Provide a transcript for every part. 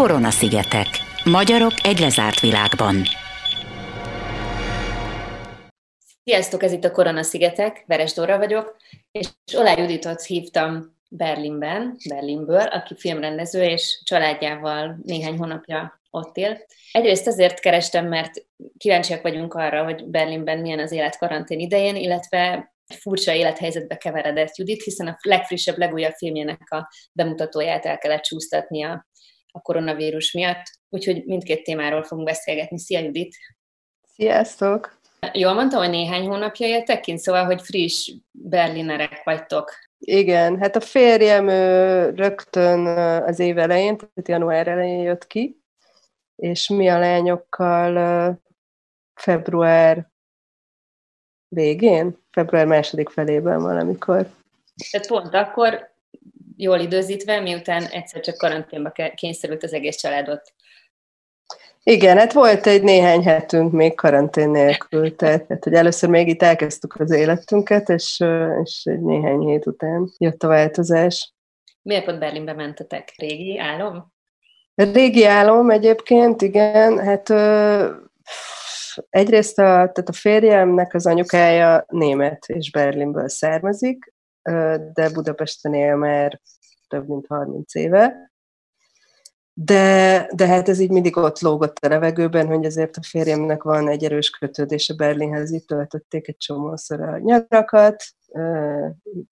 Korona-szigetek. Magyarok egy lezárt világban. Sziasztok, ez itt a Korona-szigetek, Veres Dóra vagyok, és Olá Juditot hívtam Berlinben, Berlinből, aki filmrendező, és családjával néhány hónapja ott él. Egyrészt azért kerestem, mert kíváncsiak vagyunk arra, hogy Berlinben milyen az élet karantén idején, illetve furcsa élethelyzetbe keveredett Judit, hiszen a legfrissebb, legújabb filmjének a bemutatóját el kellett csúsztatnia a koronavírus miatt, úgyhogy mindkét témáról fogunk beszélgetni. Szia, Judit! Sziasztok! Jól mondtam, hogy néhány hónapja éltek kint, szóval, hogy friss berlinerek vagytok. Igen, hát a férjem rögtön az év elején, tehát január elején jött ki, és mi a lányokkal február végén, február második felében valamikor. Tehát pont akkor jól időzítve, miután egyszer csak karanténba kényszerült az egész családot. Igen, hát volt egy néhány hetünk még karantén nélkül, tehát, tehát hogy először még itt elkezdtük az életünket, és, és egy néhány hét után jött a változás. Miért pont Berlinbe mentetek? Régi álom? Régi álom egyébként, igen, hát ö, egyrészt a, tehát a férjemnek az anyukája német és Berlinből származik, de Budapesten él már több mint 30 éve. De, de hát ez így mindig ott lógott a levegőben, hogy azért a férjemnek van egy erős kötődése Berlinhez, itt töltötték egy csomószor a nyarakat,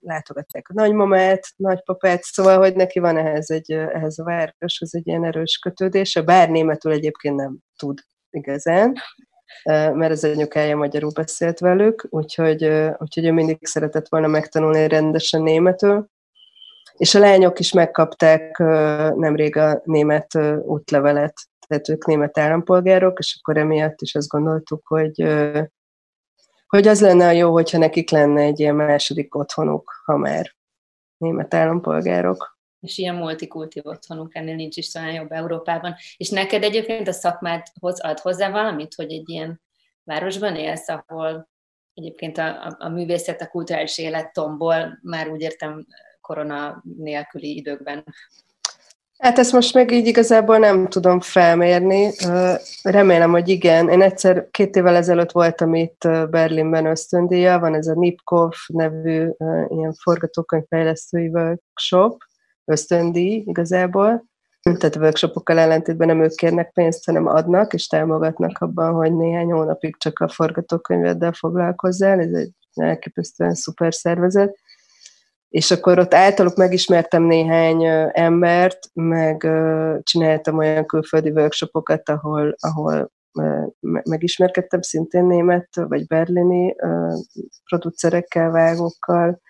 látogatták a nagymamát, nagypapát, szóval, hogy neki van ehhez, egy, ehhez a városhoz egy ilyen erős kötődése, bár németül egyébként nem tud igazán, mert az anyukája magyarul beszélt velük, úgyhogy, úgyhogy ő mindig szeretett volna megtanulni rendesen németül. És a lányok is megkapták nemrég a német útlevelet, tehát ők német állampolgárok, és akkor emiatt is azt gondoltuk, hogy, hogy az lenne a jó, hogyha nekik lenne egy ilyen második otthonuk, ha már német állampolgárok és ilyen multikultív otthonunk ennél nincs is talán jobb Európában. És neked egyébként a szakmádhoz ad hozzá valamit, hogy egy ilyen városban élsz, ahol egyébként a, a, a művészet, a kulturális élet tombol, már úgy értem korona nélküli időkben. Hát ezt most meg így igazából nem tudom felmérni. Remélem, hogy igen. Én egyszer két évvel ezelőtt voltam itt Berlinben ösztöndíja, van ez a Nipkov nevű ilyen forgatókönyvfejlesztői workshop, ösztöndíj igazából. Tehát a workshopokkal ellentétben nem ők kérnek pénzt, hanem adnak, és támogatnak abban, hogy néhány hónapig csak a forgatókönyveddel foglalkozzál. Ez egy elképesztően szuper szervezet. És akkor ott általuk megismertem néhány embert, meg csináltam olyan külföldi workshopokat, ahol, ahol megismerkedtem szintén német vagy berlini producerekkel, vágókkal,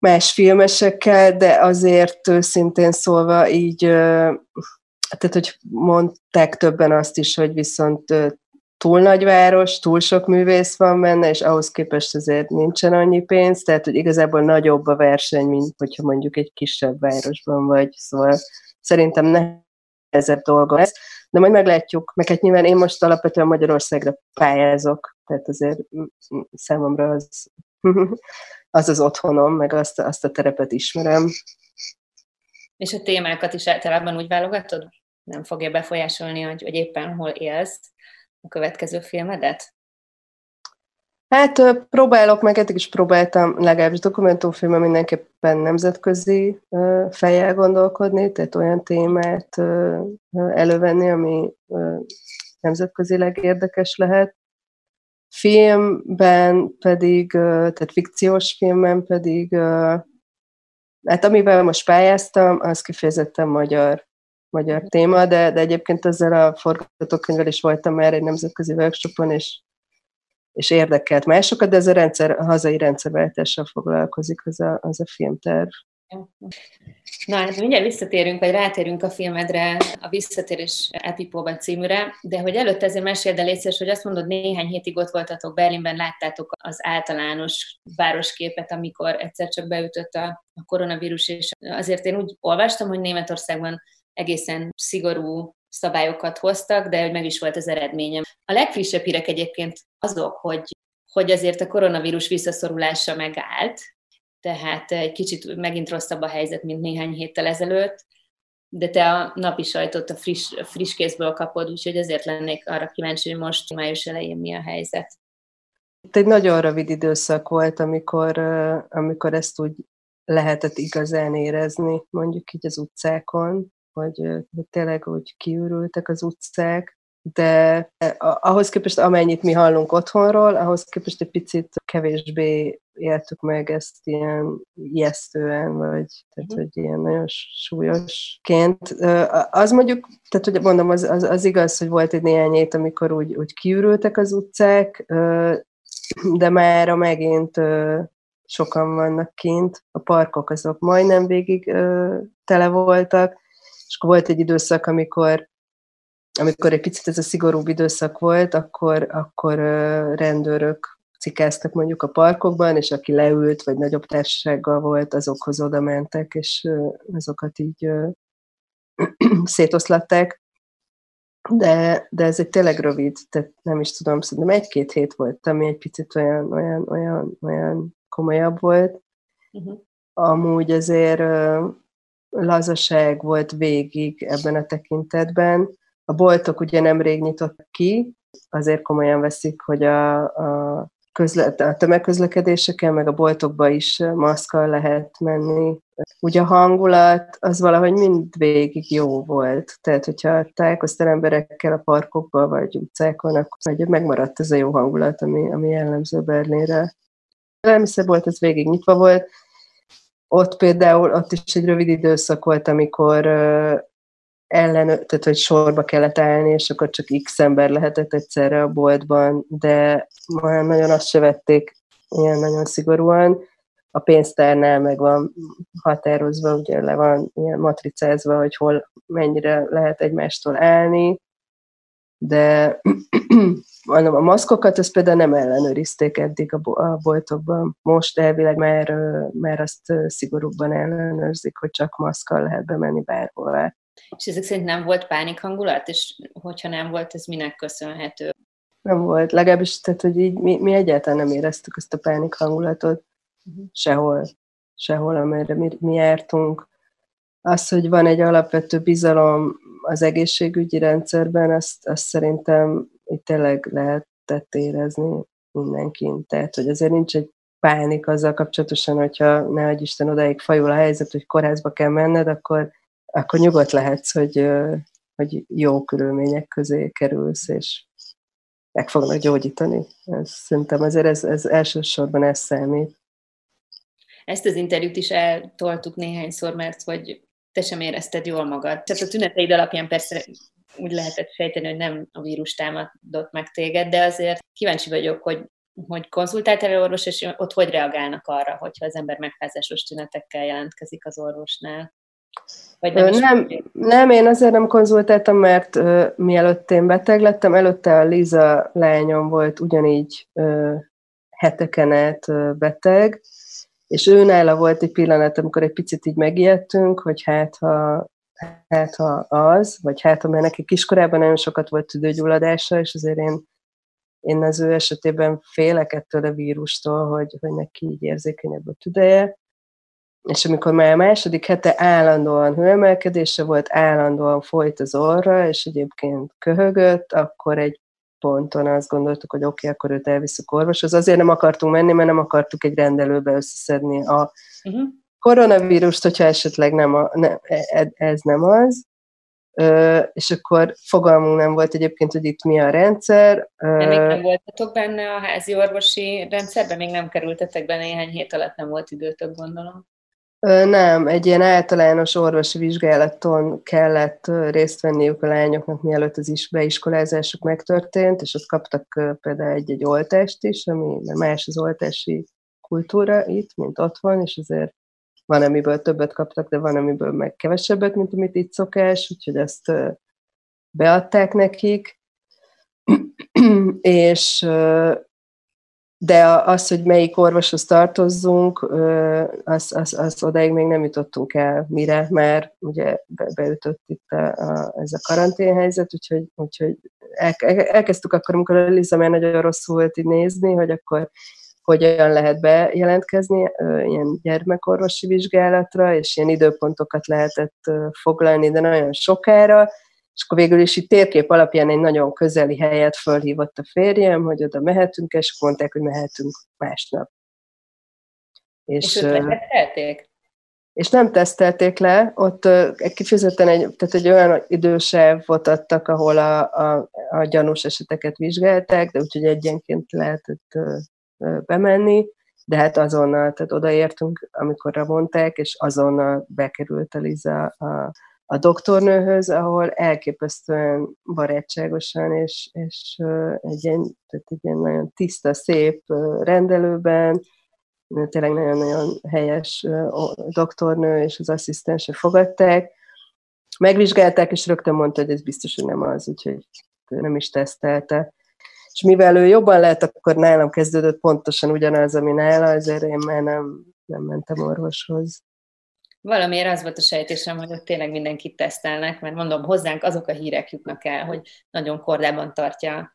más filmesekkel, de azért őszintén szólva így, tehát hogy mondták többen azt is, hogy viszont túl nagy város, túl sok művész van benne, és ahhoz képest azért nincsen annyi pénz, tehát hogy igazából nagyobb a verseny, mint hogyha mondjuk egy kisebb városban vagy, szóval szerintem nehezebb dolga ez, de majd meglátjuk, meg hát nyilván én most alapvetően Magyarországra pályázok, tehát azért számomra az az az otthonom, meg azt, azt a terepet ismerem. És a témákat is általában úgy válogatod? Nem fogja befolyásolni, hogy, hogy éppen hol élsz a következő filmedet? Hát próbálok, meg eddig is próbáltam legalábbis dokumentumfilmben mindenképpen nemzetközi fejjel gondolkodni, tehát olyan témát elővenni, ami nemzetközileg érdekes lehet. Filmben pedig, tehát fikciós filmben pedig, hát amivel most pályáztam, az kifejezetten magyar, magyar téma, de, de egyébként ezzel a forgatókönyvvel is voltam már egy nemzetközi workshopon, és, és érdekelt másokat, de ez a rendszer, a hazai rendszerváltással foglalkozik, az a, az a filmterv. Na, hát mindjárt visszatérünk, vagy rátérünk a filmedre, a Visszatérés Epipóban címűre, de hogy előtte ezért meséld el létszés, hogy azt mondod, néhány hétig ott voltatok Berlinben, láttátok az általános városképet, amikor egyszer csak beütött a, a koronavírus, és azért én úgy olvastam, hogy Németországban egészen szigorú szabályokat hoztak, de hogy meg is volt az eredményem. A legfrissebb hírek egyébként azok, hogy hogy azért a koronavírus visszaszorulása megállt, tehát egy kicsit megint rosszabb a helyzet, mint néhány héttel ezelőtt. de te a napi sajtot a friss, friss kézből kapod, úgyhogy ezért lennék arra kíváncsi, hogy most május elején mi a helyzet. Itt egy nagyon rövid időszak volt, amikor, amikor ezt úgy lehetett igazán érezni, mondjuk így az utcákon, hogy, hogy tényleg úgy kiürültek az utcák, de ahhoz képest, amennyit mi hallunk otthonról, ahhoz képest egy picit kevésbé éltük meg ezt ilyen ijesztően, vagy tehát, hogy ilyen nagyon súlyosként. Az mondjuk, tehát hogy mondom, az, az, az igaz, hogy volt egy néhány ét, amikor úgy, úgy kiürültek az utcák, de már megint sokan vannak kint, a parkok azok majdnem végig tele voltak, és volt egy időszak, amikor amikor egy picit ez a szigorúbb időszak volt, akkor, akkor rendőrök cikáztak mondjuk a parkokban, és aki leült, vagy nagyobb társasággal volt, azokhoz oda mentek, és azokat így szétoszlatták. De, de ez egy tényleg rövid, tehát nem is tudom, szerintem egy-két hét volt, ami egy picit olyan, olyan, olyan, olyan komolyabb volt. Uh-huh. Amúgy azért lazaság volt végig ebben a tekintetben. A boltok ugye nemrég nyitottak ki, azért komolyan veszik, hogy a, a, közle, a tömegközlekedéseken, meg a boltokba is maszkal lehet menni. Ugye a hangulat az valahogy mind végig jó volt. Tehát, hogyha találkoztál emberekkel a parkokban vagy utcákon, akkor megmaradt ez a jó hangulat, ami, ami jellemző Berlinre. A volt, ez végig nyitva volt. Ott például, ott is egy rövid időszak volt, amikor ellen, tehát hogy sorba kellett állni, és akkor csak x ember lehetett egyszerre a boltban, de már nagyon azt se vették ilyen nagyon szigorúan. A pénztárnál meg van határozva, ugye le van ilyen matricázva, hogy hol mennyire lehet egymástól állni, de a maszkokat azt például nem ellenőrizték eddig a boltokban. Most elvileg már, már azt szigorúbban ellenőrzik, hogy csak maszkkal lehet bemenni bárhová. És ezek szerint nem volt pánik hangulat, és hogyha nem volt, ez minek köszönhető? Nem volt, legalábbis, tehát, hogy így mi, mi egyáltalán nem éreztük ezt a pánik hangulatot uh-huh. sehol, sehol, amerre mi, mi jártunk. Az, hogy van egy alapvető bizalom az egészségügyi rendszerben, azt, azt szerintem itt tényleg lehetett érezni mindenkin. Tehát, hogy azért nincs egy pánik azzal kapcsolatosan, hogyha ne Isten odáig fajul a helyzet, hogy kórházba kell menned, akkor akkor nyugodt lehetsz, hogy, hogy jó körülmények közé kerülsz, és meg fognak gyógyítani. Ez, szerintem azért ez, ez elsősorban ez számít. Ezt az interjút is eltoltuk néhányszor, mert hogy te sem érezted jól magad. Tehát a tüneteid alapján persze úgy lehetett sejteni, hogy nem a vírus támadott meg téged, de azért kíváncsi vagyok, hogy, hogy konzultáltál orvos, és ott hogy reagálnak arra, hogyha az ember megfázásos tünetekkel jelentkezik az orvosnál? Vagy nem, nem, nem, én azért nem konzultáltam, mert uh, mielőtt én beteg lettem, előtte a Liza lányom volt ugyanígy uh, heteken át uh, beteg, és ő nála volt egy pillanat, amikor egy picit így megijedtünk, hogy hát ha, hát ha az, vagy hát ha mert neki kiskorában nagyon sokat volt tüdőgyulladása, és azért én, én az ő esetében félek ettől a vírustól, hogy, hogy neki így érzékenyebb a tüdeje, és amikor már a második hete állandóan hőemelkedése volt, állandóan folyt az orra, és egyébként köhögött, akkor egy ponton azt gondoltuk, hogy oké, okay, akkor őt elviszük orvoshoz. Azért nem akartunk menni, mert nem akartuk egy rendelőbe összeszedni a uh-huh. koronavírust, hogyha esetleg nem a, ne, e, ez nem az. Ö, és akkor fogalmunk nem volt egyébként, hogy itt mi a rendszer. De még nem voltatok benne a házi orvosi rendszerben? Még nem kerültetek be néhány hét alatt, nem volt időtök, gondolom. Nem, egy ilyen általános orvosi vizsgálaton kellett részt venniük a lányoknak, mielőtt az is beiskolázásuk megtörtént, és ott kaptak például egy-egy oltást is, ami más az oltási kultúra itt, mint otthon, és azért van, amiből többet kaptak, de van, amiből meg kevesebbet, mint amit itt szokás, úgyhogy ezt beadták nekik. és de az, hogy melyik orvoshoz tartozzunk, az, az, az odáig még nem jutottunk el, mire, mert ugye be, beütött itt a, a, ez a karanténhelyzet, úgyhogy, úgyhogy el, elkezdtük akkor, amikor a Liza már nagyon rosszul volt így nézni, hogy akkor hogyan lehet bejelentkezni ilyen gyermekorvosi vizsgálatra, és ilyen időpontokat lehetett foglalni, de nagyon sokára, és akkor végül is itt térkép alapján egy nagyon közeli helyet fölhívott a férjem, hogy oda mehetünk, és mondták, hogy mehetünk másnap. És, és őt és nem tesztelték le, ott egy kifizetten egy, tehát egy olyan idősávot adtak, ahol a, a, a gyanús eseteket vizsgálták, de úgyhogy egyenként lehetett bemenni, de hát azonnal, tehát odaértünk, amikor mondták, és azonnal bekerült Eliza a, a doktornőhöz, ahol elképesztően barátságosan és, és egy, ilyen, tehát egy ilyen nagyon tiszta, szép rendelőben, tényleg nagyon-nagyon helyes doktornő és az asszisztense fogadták, megvizsgálták, és rögtön mondta, hogy ez biztos, hogy nem az, úgyhogy nem is tesztelte. És mivel ő jobban lehet, akkor nálam kezdődött pontosan ugyanaz, ami nála, ezért én már nem, nem mentem orvoshoz. Valamiért az volt a sejtésem, hogy ott tényleg mindenkit tesztelnek, mert mondom, hozzánk azok a hírek jutnak el, hogy nagyon kordában tartja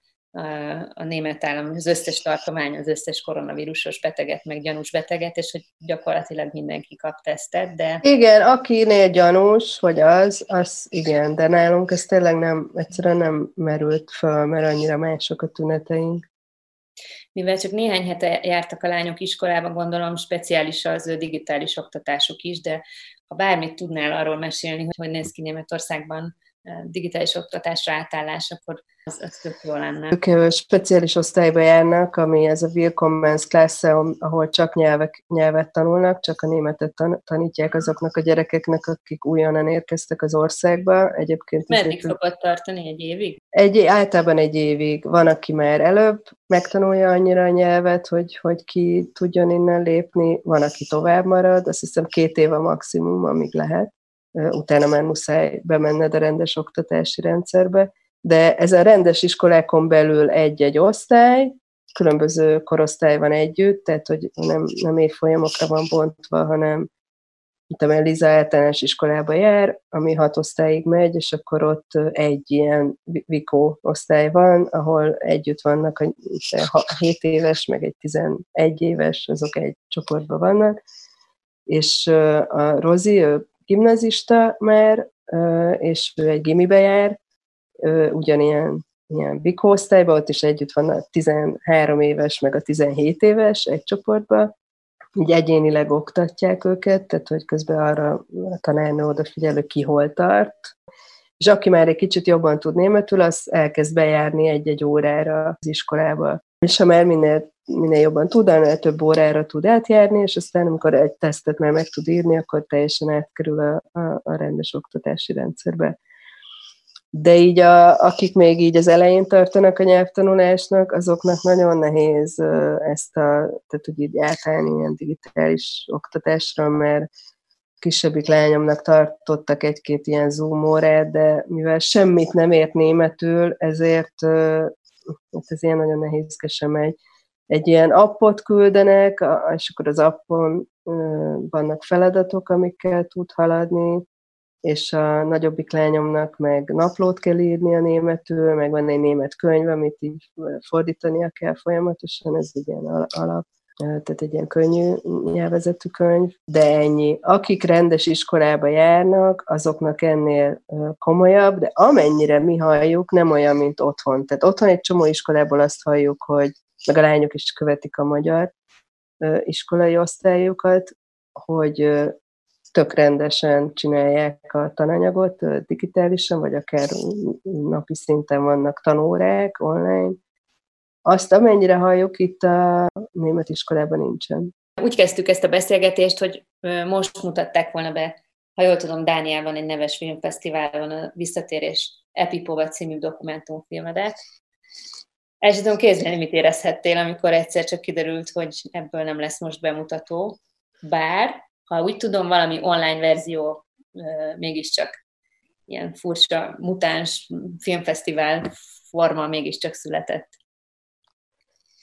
a német állam, az összes tartomány, az összes koronavírusos beteget, meg gyanús beteget, és hogy gyakorlatilag mindenki kap tesztet, de... Igen, akinél gyanús, hogy az, az igen, de nálunk ez tényleg nem, egyszerűen nem merült föl, mert annyira mások a tüneteink. Mivel csak néhány hete jártak a lányok iskolába, gondolom speciális az ő digitális oktatásuk is, de ha bármit tudnál arról mesélni, hogy hogy néz ki Németországban digitális oktatásra átállás, akkor az, az tök jó lenne. Ők speciális osztályba járnak, ami ez a Willkommens Class, ahol csak nyelvek, nyelvet tanulnak, csak a németet tan- tanítják azoknak a gyerekeknek, akik újonnan érkeztek az országba. Egyébként Meddig szokott tartani? Egy évig? Egy, általában egy évig. Van, aki már előbb megtanulja annyira a nyelvet, hogy, hogy ki tudjon innen lépni, van, aki tovább marad, azt hiszem két év a maximum, amíg lehet utána már muszáj bemenned a rendes oktatási rendszerbe, de ez a rendes iskolákon belül egy-egy osztály, különböző korosztály van együtt, tehát hogy nem, nem évfolyamokra van bontva, hanem mint a Liza általános iskolába jár, ami hat osztályig megy, és akkor ott egy ilyen vikó osztály van, ahol együtt vannak a 7 éves, meg egy 11 éves, azok egy csoportban vannak, és a Rozi, ő gimnazista már, és ő egy gimibe jár, ugyanilyen ilyen bikóosztályban, ott is együtt van a 13 éves, meg a 17 éves egy csoportban, így egyénileg oktatják őket, tehát hogy közben arra a tanárnő odafigyel, hogy ki hol tart, és aki már egy kicsit jobban tud németül, az elkezd bejárni egy-egy órára az iskolába. És ha már minél minél jobban tud, annál több órára tud átjárni, és aztán amikor egy tesztet már meg tud írni, akkor teljesen átkerül a, a, a rendes oktatási rendszerbe. De így, a, akik még így az elején tartanak a nyelvtanulásnak, azoknak nagyon nehéz ezt a, tehát hogy így átállni ilyen digitális oktatásra, mert kisebbik lányomnak tartottak egy-két ilyen Zoom órát, de mivel semmit nem ért németül, ezért hát ez ilyen nagyon nehézkesen megy egy ilyen appot küldenek, és akkor az appon vannak feladatok, amikkel tud haladni, és a nagyobbik lányomnak meg naplót kell írni a németül, meg van egy német könyv, amit így fordítania kell folyamatosan, ez egy ilyen alap, tehát egy ilyen könnyű nyelvezetű könyv, de ennyi. Akik rendes iskolába járnak, azoknak ennél komolyabb, de amennyire mi halljuk, nem olyan, mint otthon. Tehát otthon egy csomó iskolából azt halljuk, hogy meg a lányok is követik a magyar iskolai osztályokat, hogy tök rendesen csinálják a tananyagot digitálisan, vagy akár napi szinten vannak tanórák online. Azt, amennyire halljuk, itt a német iskolában nincsen. Úgy kezdtük ezt a beszélgetést, hogy most mutatták volna be, ha jól tudom, Dániában egy neves filmfesztiválon a Visszatérés Epipova című dokumentumfilmedet, el sem tudom képzelni, mit érezhettél, amikor egyszer csak kiderült, hogy ebből nem lesz most bemutató. Bár, ha úgy tudom, valami online verzió mégiscsak ilyen furcsa, mutáns filmfesztivál forma mégiscsak született.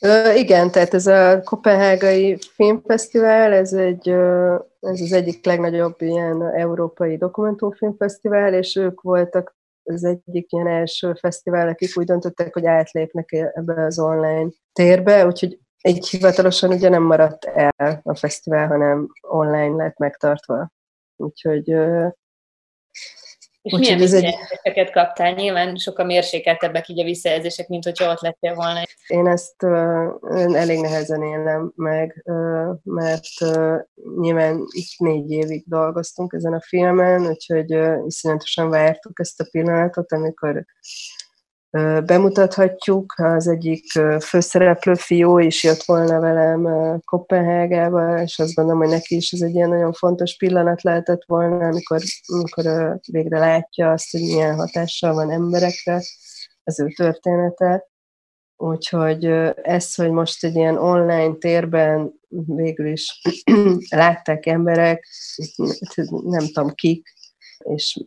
Ö, igen, tehát ez a Kopenhágai Filmfesztivál, ez, egy, ez az egyik legnagyobb ilyen európai dokumentumfilmfesztivál, és ők voltak az egyik ilyen első fesztivál, akik úgy döntöttek, hogy átlépnek ebbe az online térbe, úgyhogy egy hivatalosan ugye nem maradt el a fesztivál, hanem online lett megtartva. Úgyhogy és Úgy, milyen visszajelzéseket egy... kaptál? Nyilván sokkal mérsékeltebbek így a visszajelzések, mint hogyha ott lettél volna. Én ezt uh, elég nehezen élem meg, uh, mert uh, nyilván itt négy évig dolgoztunk ezen a filmen, úgyhogy uh, iszonyatosan vártuk ezt a pillanatot, amikor bemutathatjuk. Az egyik főszereplő fiú is jött volna velem Kopenhágába, és azt gondolom, hogy neki is ez egy ilyen nagyon fontos pillanat lehetett volna, amikor, amikor végre látja azt, hogy milyen hatással van emberekre az ő története. Úgyhogy ez, hogy most egy ilyen online térben végül is látták emberek, nem tudom kik, és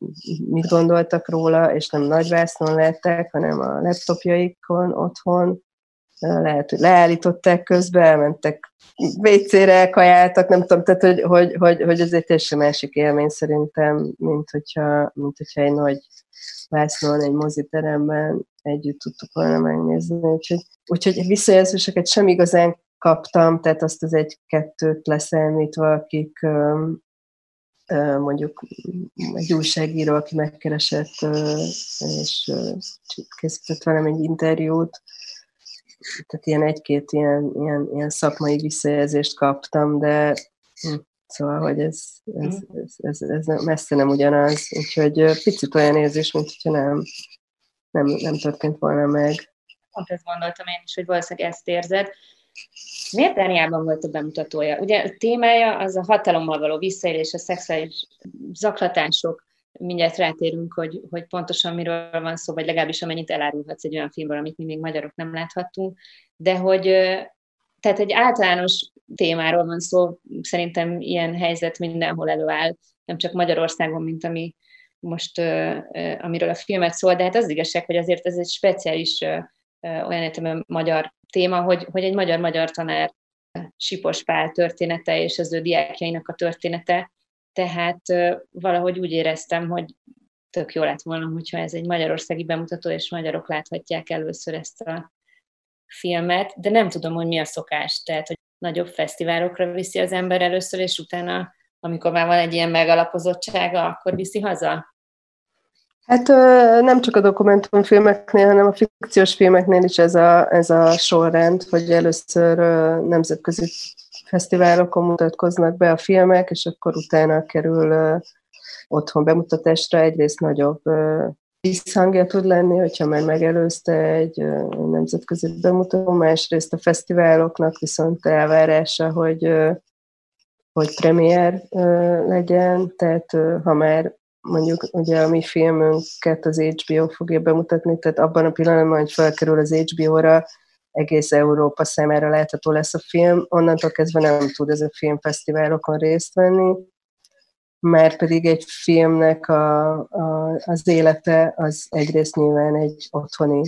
mit gondoltak róla, és nem nagyvásznon lettek, hanem a laptopjaikon otthon, lehet, hogy leállították közben, elmentek WC-re, kajáltak, nem tudom, tehát hogy, hogy, hogy, hogy ez egy teljesen másik élmény szerintem, mint hogyha, mint hogyha egy nagy vásznon, egy moziteremben együtt tudtuk volna megnézni. Úgyhogy, úgyhogy visszajelzéseket sem igazán kaptam, tehát azt az egy-kettőt leszámítva, akik mondjuk egy újságíró, aki megkeresett, és készített velem egy interjút, tehát ilyen egy-két ilyen, ilyen, ilyen szakmai visszajelzést kaptam, de hm, szóval, hogy ez, ez, ez, ez, ez messze nem ugyanaz, úgyhogy picit olyan érzés, mint hogyha nem, nem, nem történt volna meg. Pont ezt gondoltam én is, hogy valószínűleg ezt érzed. Miért Dániában volt a bemutatója? Ugye a témája az a hatalommal való visszaélés, a szexuális zaklatások, mindjárt rátérünk, hogy, hogy pontosan miről van szó, vagy legalábbis amennyit elárulhatsz egy olyan filmről, amit mi még magyarok nem láthattunk, de hogy tehát egy általános témáról van szó, szerintem ilyen helyzet mindenhol előáll, nem csak Magyarországon, mint ami most, amiről a filmet szól, de hát az igazság, hogy azért ez egy speciális olyan értelemben magyar téma, hogy, hogy egy magyar-magyar tanár Sipos Pál története és az ő diákjainak a története, tehát valahogy úgy éreztem, hogy tök jó lett volna, hogyha ez egy magyarországi bemutató, és magyarok láthatják először ezt a filmet, de nem tudom, hogy mi a szokás, tehát, hogy nagyobb fesztiválokra viszi az ember először, és utána, amikor már van egy ilyen megalapozottsága, akkor viszi haza? Hát nem csak a dokumentumfilmeknél, hanem a fikciós filmeknél is ez a, ez a sorrend, hogy először nemzetközi fesztiválokon mutatkoznak be a filmek, és akkor utána kerül otthon bemutatásra. Egyrészt nagyobb visszhangja tud lenni, hogyha már megelőzte egy, nemzetközi bemutató, másrészt a fesztiváloknak viszont elvárása, hogy, hogy premier legyen, tehát ha már mondjuk ugye a mi filmünket az HBO fogja bemutatni, tehát abban a pillanatban, hogy felkerül az HBO-ra, egész Európa számára látható lesz a film, onnantól kezdve nem tud ez a filmfesztiválokon részt venni, mert pedig egy filmnek a, a, az élete az egyrészt nyilván egy otthoni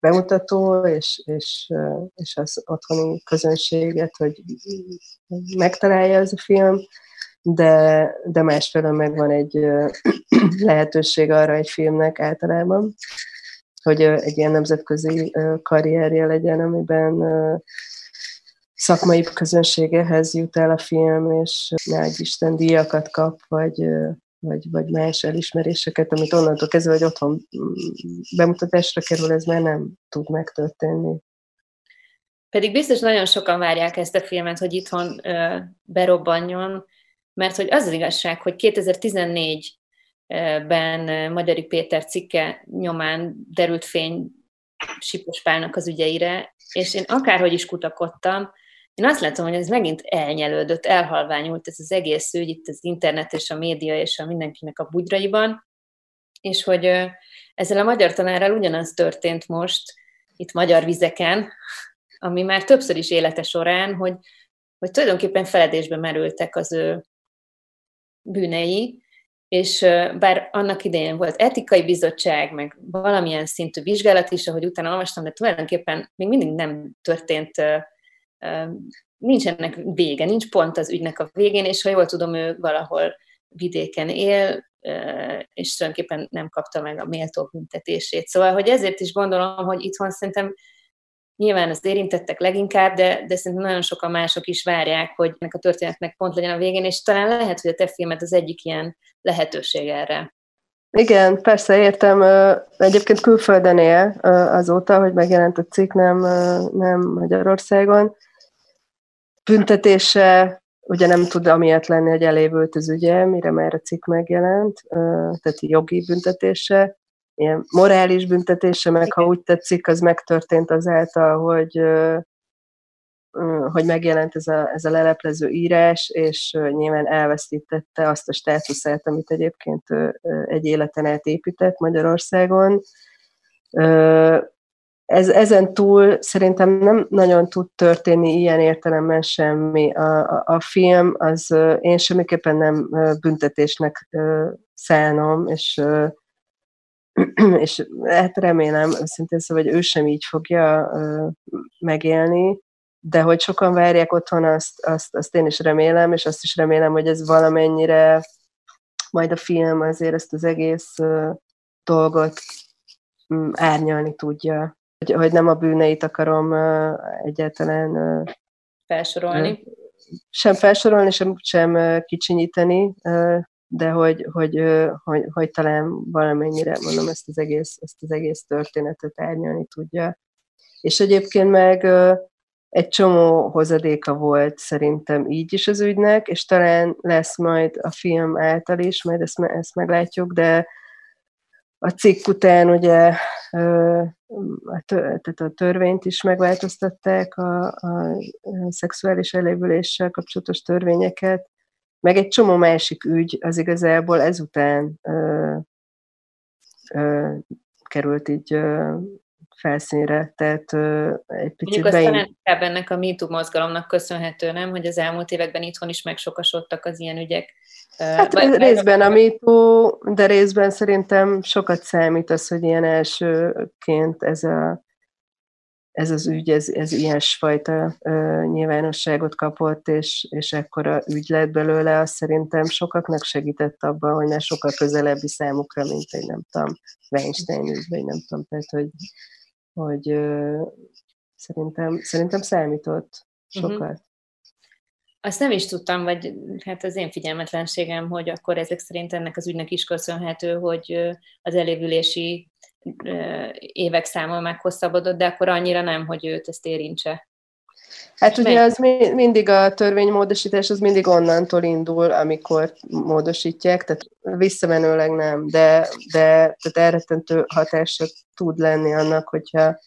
bemutató, és, és, és az otthoni közönséget, hogy megtalálja ez a film, de, de másfelől megvan egy lehetőség arra egy filmnek általában, hogy egy ilyen nemzetközi karrierje legyen, amiben szakmai közönségehez jut el a film, és ne egy Isten díjakat kap, vagy, vagy, vagy más elismeréseket, amit onnantól kezdve, hogy otthon mm, bemutatásra kerül, ez már nem tud megtörténni. Pedig biztos nagyon sokan várják ezt a filmet, hogy itthon ö, berobbanjon, mert hogy az az igazság, hogy 2014-ben Magyari Péter cikke nyomán derült fény Sipos Pálnak az ügyeire, és én akárhogy is kutakodtam, én azt látom, hogy ez megint elnyelődött, elhalványult ez az egész ügy, itt az internet és a média és a mindenkinek a bugyraiban, és hogy ezzel a magyar tanárral ugyanaz történt most, itt magyar vizeken, ami már többször is élete során, hogy, hogy tulajdonképpen feledésbe merültek az ő bűnei, és bár annak idején volt etikai bizottság, meg valamilyen szintű vizsgálat is, ahogy utána olvastam, de tulajdonképpen még mindig nem történt, nincs ennek vége, nincs pont az ügynek a végén, és ha jól tudom, ő valahol vidéken él, és tulajdonképpen nem kapta meg a méltó büntetését. Szóval, hogy ezért is gondolom, hogy itthon szerintem nyilván az érintettek leginkább, de, de szerintem nagyon sokan mások is várják, hogy ennek a történetnek pont legyen a végén, és talán lehet, hogy a te filmet az egyik ilyen lehetőség erre. Igen, persze értem. Egyébként külföldön él azóta, hogy megjelent a cikk, nem, nem Magyarországon. Büntetése ugye nem tud amiatt lenni, hogy elévült az ügye, mire már a cikk megjelent, tehát jogi büntetése, ilyen morális büntetése, meg ha úgy tetszik, az megtörtént azáltal, hogy hogy megjelent ez a, ez a leleplező írás, és nyilván elvesztítette azt a státuszát, amit egyébként egy életen át épített Magyarországon. Ez, ezen túl szerintem nem nagyon tud történni ilyen értelemben semmi. A, a, a film az én semmiképpen nem büntetésnek szánom, és és hát remélem, szintén szóval, hogy ő sem így fogja megélni, de hogy sokan várják otthon, azt, azt, azt én is remélem, és azt is remélem, hogy ez valamennyire majd a film azért ezt az egész dolgot mm, árnyalni tudja. Hogy, hogy nem a bűneit akarom egyáltalán felsorolni. Sem felsorolni, sem, sem kicsinyíteni, de hogy, hogy, hogy, hogy talán valamennyire, mondom, ezt az egész, ezt az egész történetet árnyalni tudja. És egyébként meg egy csomó hozadéka volt szerintem így is az ügynek, és talán lesz majd a film által is, majd ezt, ezt meglátjuk, de a cikk után ugye a, tehát a törvényt is megváltoztatták, a, a szexuális elévüléssel kapcsolatos törvényeket, meg egy csomó másik ügy az igazából ezután ö, ö, került így ö, felszínre, tehát ö, egy picit Mondjuk bein... aztán inkább ennek a MeToo mozgalomnak köszönhető, nem? Hogy az elmúlt években itthon is megsokasodtak az ilyen ügyek. Hát vagy, részben a MeToo, de részben szerintem sokat számít az, hogy ilyen elsőként ez a ez az ügy, ez, ez ilyesfajta uh, nyilvánosságot kapott, és, és ekkora ügy lett belőle, az szerintem sokaknak segített abban, hogy ne sokkal közelebbi számukra, mint egy nem tudom, Weinstein ügy, vagy nem tudom, tehát hogy, hogy uh, szerintem, szerintem számított mhm. sokat. Uh-huh. Azt nem is tudtam, vagy hát az én figyelmetlenségem, hogy akkor ezek szerint ennek az ügynek is köszönhető, hogy az elévülési évek száma meghosszabbodott, de akkor annyira nem, hogy őt ezt érintse. Hát ugye az mindig a törvénymódosítás az mindig onnantól indul, amikor módosítják, tehát visszamenőleg nem, de, de tehát elrettentő hatása tud lenni annak, hogyha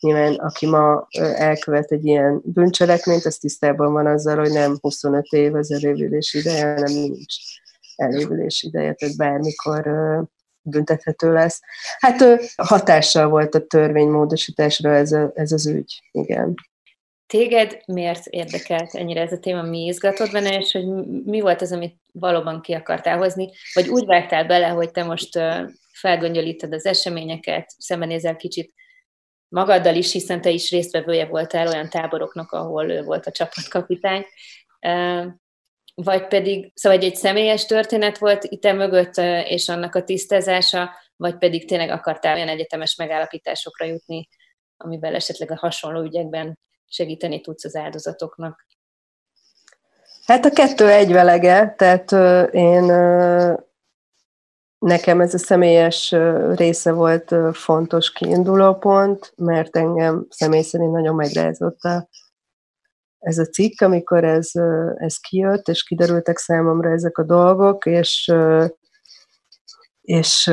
nyilván aki ma elkövet egy ilyen bűncselekményt, az tisztában van azzal, hogy nem 25 év az elévülés ideje, hanem nincs elévülés ideje, tehát bármikor büntethető lesz. Hát hatással volt a törvénymódosításra ez, a, ez az ügy, igen. Téged miért érdekelt ennyire ez a téma, mi izgatott benne, és hogy mi volt az, amit valóban ki akartál hozni, vagy úgy vágtál bele, hogy te most felgöngyölíted az eseményeket, szembenézel kicsit magaddal is, hiszen te is résztvevője voltál olyan táboroknak, ahol ő volt a csapatkapitány, vagy pedig, szóval egy személyes történet volt itt mögött, és annak a tisztázása, vagy pedig tényleg akartál olyan egyetemes megállapításokra jutni, amivel esetleg a hasonló ügyekben segíteni tudsz az áldozatoknak? Hát a kettő egyvelege, tehát én nekem ez a személyes része volt fontos kiinduló pont, mert engem személy szerint nagyon megrázott a ez a cikk, amikor ez, ez kijött, és kiderültek számomra ezek a dolgok, és, és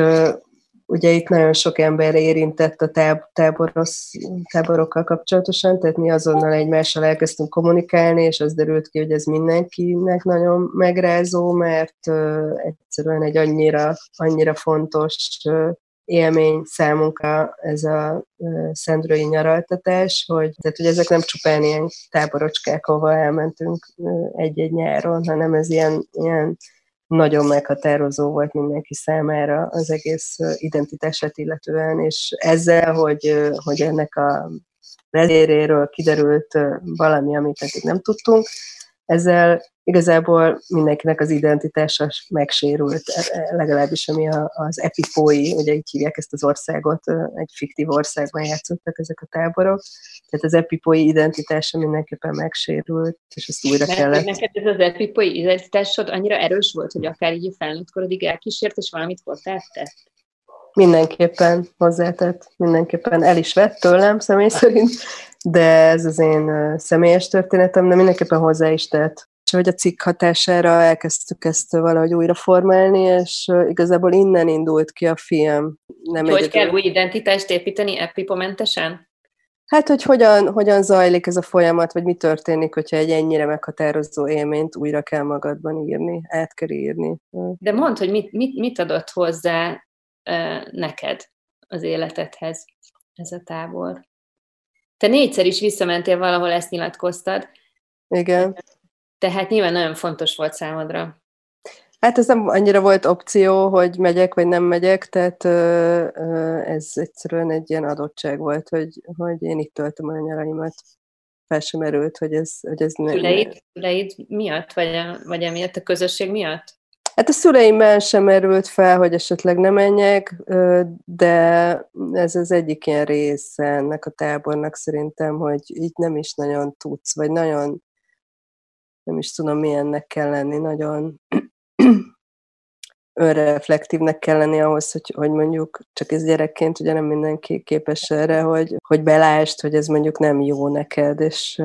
ugye itt nagyon sok ember érintett a táb, táboros, táborokkal kapcsolatosan, tehát mi azonnal egymással elkezdtünk kommunikálni, és az derült ki, hogy ez mindenkinek nagyon megrázó, mert egyszerűen egy annyira, annyira fontos élmény számunkra ez a szendrői nyaraltatás, hogy, tehát, hogy ezek nem csupán ilyen táborocskák, ahova elmentünk egy-egy nyáron, hanem ez ilyen, ilyen nagyon meghatározó volt mindenki számára az egész identitását illetően, és ezzel, hogy, hogy ennek a vezéréről kiderült valami, amit eddig nem tudtunk, ezzel igazából mindenkinek az identitása megsérült, legalábbis ami az epipói, ugye így hívják ezt az országot, egy fiktív országban játszottak ezek a táborok, tehát az epipói identitása mindenképpen megsérült, és ezt újra Mert kellett. Neked ez az epipói identitásod annyira erős volt, hogy akár így a felnőtt korodig elkísért, és valamit hozzátett? Mindenképpen hozzátett, mindenképpen el is vett tőlem személy szerint, de ez az én személyes történetem, de mindenképpen hozzá is tett. És hogy a cikk hatására elkezdtük ezt valahogy újra formálni, és igazából innen indult ki a film. Nem hogy kell új identitást építeni epipomentesen? Hát, hogy hogyan, hogyan zajlik ez a folyamat, vagy mi történik, hogyha egy ennyire meghatározó élményt újra kell magadban írni, át kell írni. De mondd, hogy mit, mit, mit adott hozzá neked az életedhez ez a tábor. Te négyszer is visszamentél valahol, ezt nyilatkoztad. Igen. Tehát nyilván nagyon fontos volt számodra. Hát ez nem annyira volt opció, hogy megyek vagy nem megyek, tehát ez egyszerűen egy ilyen adottság volt, hogy, hogy én itt töltöm a nyaraimat. Fel sem erőlt, hogy ez, hogy ez ne... Szüleid, szüleid miatt, vagy, a, vagy emiatt a közösség miatt? Hát a szüleimben sem erült fel, hogy esetleg nem menjek, de ez az egyik ilyen része ennek a tábornak szerintem, hogy így nem is nagyon tudsz, vagy nagyon nem is tudom milyennek kell lenni, nagyon önreflektívnek kell lenni ahhoz, hogy, hogy mondjuk csak ez gyerekként, ugye nem mindenki képes erre, hogy, hogy belást, hogy ez mondjuk nem jó neked, és,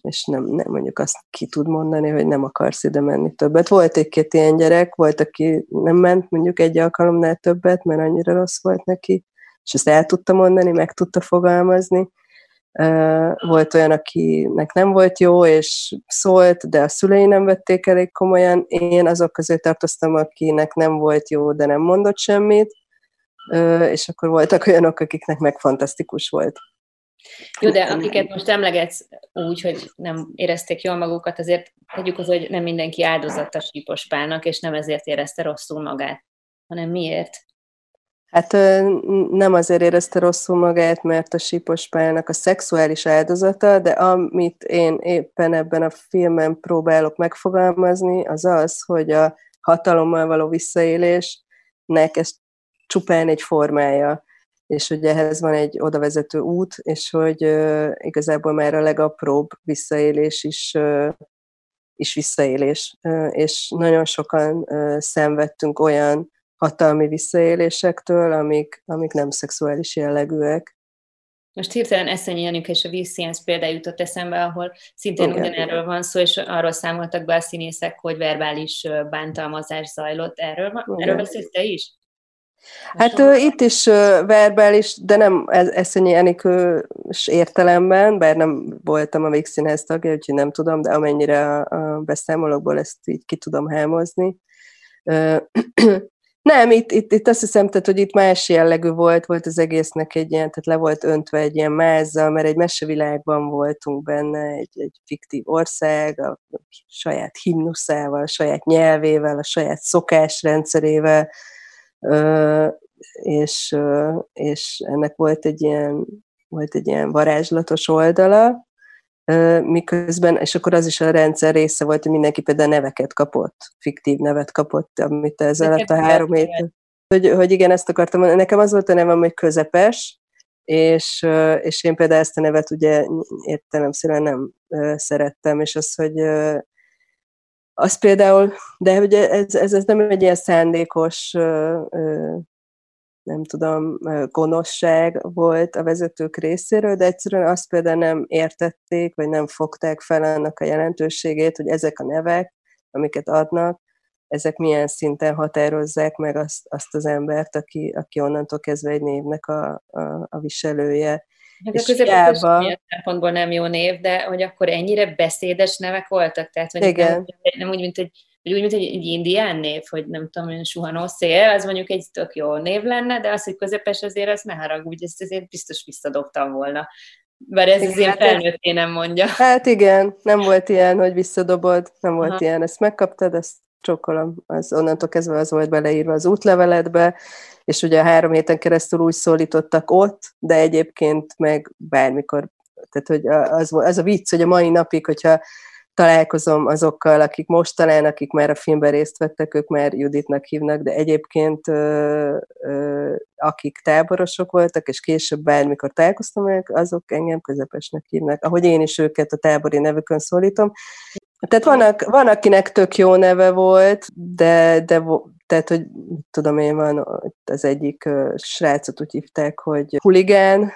és nem, nem mondjuk azt ki tud mondani, hogy nem akarsz ide menni többet. Volt egy-két ilyen gyerek, volt, aki nem ment mondjuk egy alkalomnál többet, mert annyira rossz volt neki, és ezt el tudta mondani, meg tudta fogalmazni, volt olyan, akinek nem volt jó, és szólt, de a szülei nem vették elég komolyan. Én azok közé tartoztam, akinek nem volt jó, de nem mondott semmit, és akkor voltak olyanok, akiknek meg fantasztikus volt. Jó, de akiket most emlegetsz úgy, hogy nem érezték jól magukat, azért tegyük az, hogy nem mindenki áldozata sípospálnak, és nem ezért érezte rosszul magát, hanem miért? Hát nem azért érezte rosszul magát, mert a sípos pályának a szexuális áldozata, de amit én éppen ebben a filmben próbálok megfogalmazni, az az, hogy a hatalommal való visszaélésnek ez csupán egy formája, és hogy ehhez van egy odavezető út, és hogy igazából már a legapróbb visszaélés is, uh, is visszaélés. Uh, és nagyon sokan uh, szenvedtünk olyan hatalmi visszaélésektől, amik, amik nem szexuális jellegűek. Most hirtelen Eszenyi Janika és a Vízscienc példa jutott eszembe, ahol szintén Igen. ugyanerről van szó, és arról számoltak be a színészek, hogy verbális bántalmazás zajlott. Erről, erről beszélsz te is? Hát uh, itt is verbális, de nem Eszenyi Enikős értelemben, bár nem voltam a Vígszínház tagja, úgyhogy nem tudom, de amennyire a, a beszámolókból ezt így ki tudom hámozni. Nem, itt, itt, itt azt hiszem, tehát, hogy itt más jellegű volt, volt az egésznek egy ilyen, tehát le volt öntve egy ilyen mázzal, mert egy mesevilágban voltunk benne, egy, egy fiktív ország, a saját himnuszával, a saját nyelvével, a saját szokásrendszerével, és, és ennek volt egy ilyen, volt egy ilyen varázslatos oldala, miközben, és akkor az is a rendszer része volt, hogy mindenki például neveket kapott, fiktív nevet kapott, amit ez alatt a három év. Hogy, hogy igen, ezt akartam mondani. Nekem az volt a nevem, hogy közepes, és, és én például ezt a nevet ugye értelemszerűen nem szerettem, és az, hogy az például, de ugye ez, ez, ez nem egy ilyen szándékos nem tudom, gonoszság volt a vezetők részéről, de egyszerűen azt például nem értették, vagy nem fogták fel annak a jelentőségét, hogy ezek a nevek, amiket adnak, ezek milyen szinten határozzák meg azt, azt az embert, aki, aki onnantól kezdve egy névnek a, a, a viselője. Hát és hiába... milyen szempontból nem jó név, de hogy akkor ennyire beszédes nevek voltak? Tehát, hogy Igen. Nem, nem úgy, mint egy vagy úgy, mint egy, egy indián név, hogy nem tudom, hogy suhanó szél, az mondjuk egy tök jó név lenne, de az, hogy közepes azért, az ne haragudj, ezt azért biztos visszadobtam volna. Bár ez az én hát felnőtté nem mondja. Hát igen, nem volt ilyen, hogy visszadobod, nem volt Aha. ilyen, ezt megkaptad, ezt csókolom, az onnantól kezdve az volt beleírva az útleveledbe, és ugye a három héten keresztül úgy szólítottak ott, de egyébként meg bármikor, tehát hogy az, az a vicc, hogy a mai napig, hogyha találkozom azokkal, akik most talán, akik már a filmben részt vettek, ők már Juditnak hívnak, de egyébként ö, ö, akik táborosok voltak, és később bármikor találkoztam ők, azok engem közepesnek hívnak, ahogy én is őket a tábori nevükön szólítom. Tehát van, van akinek tök jó neve volt, de, de tehát, hogy tudom én, van az egyik srácot úgy hívták, hogy huligán,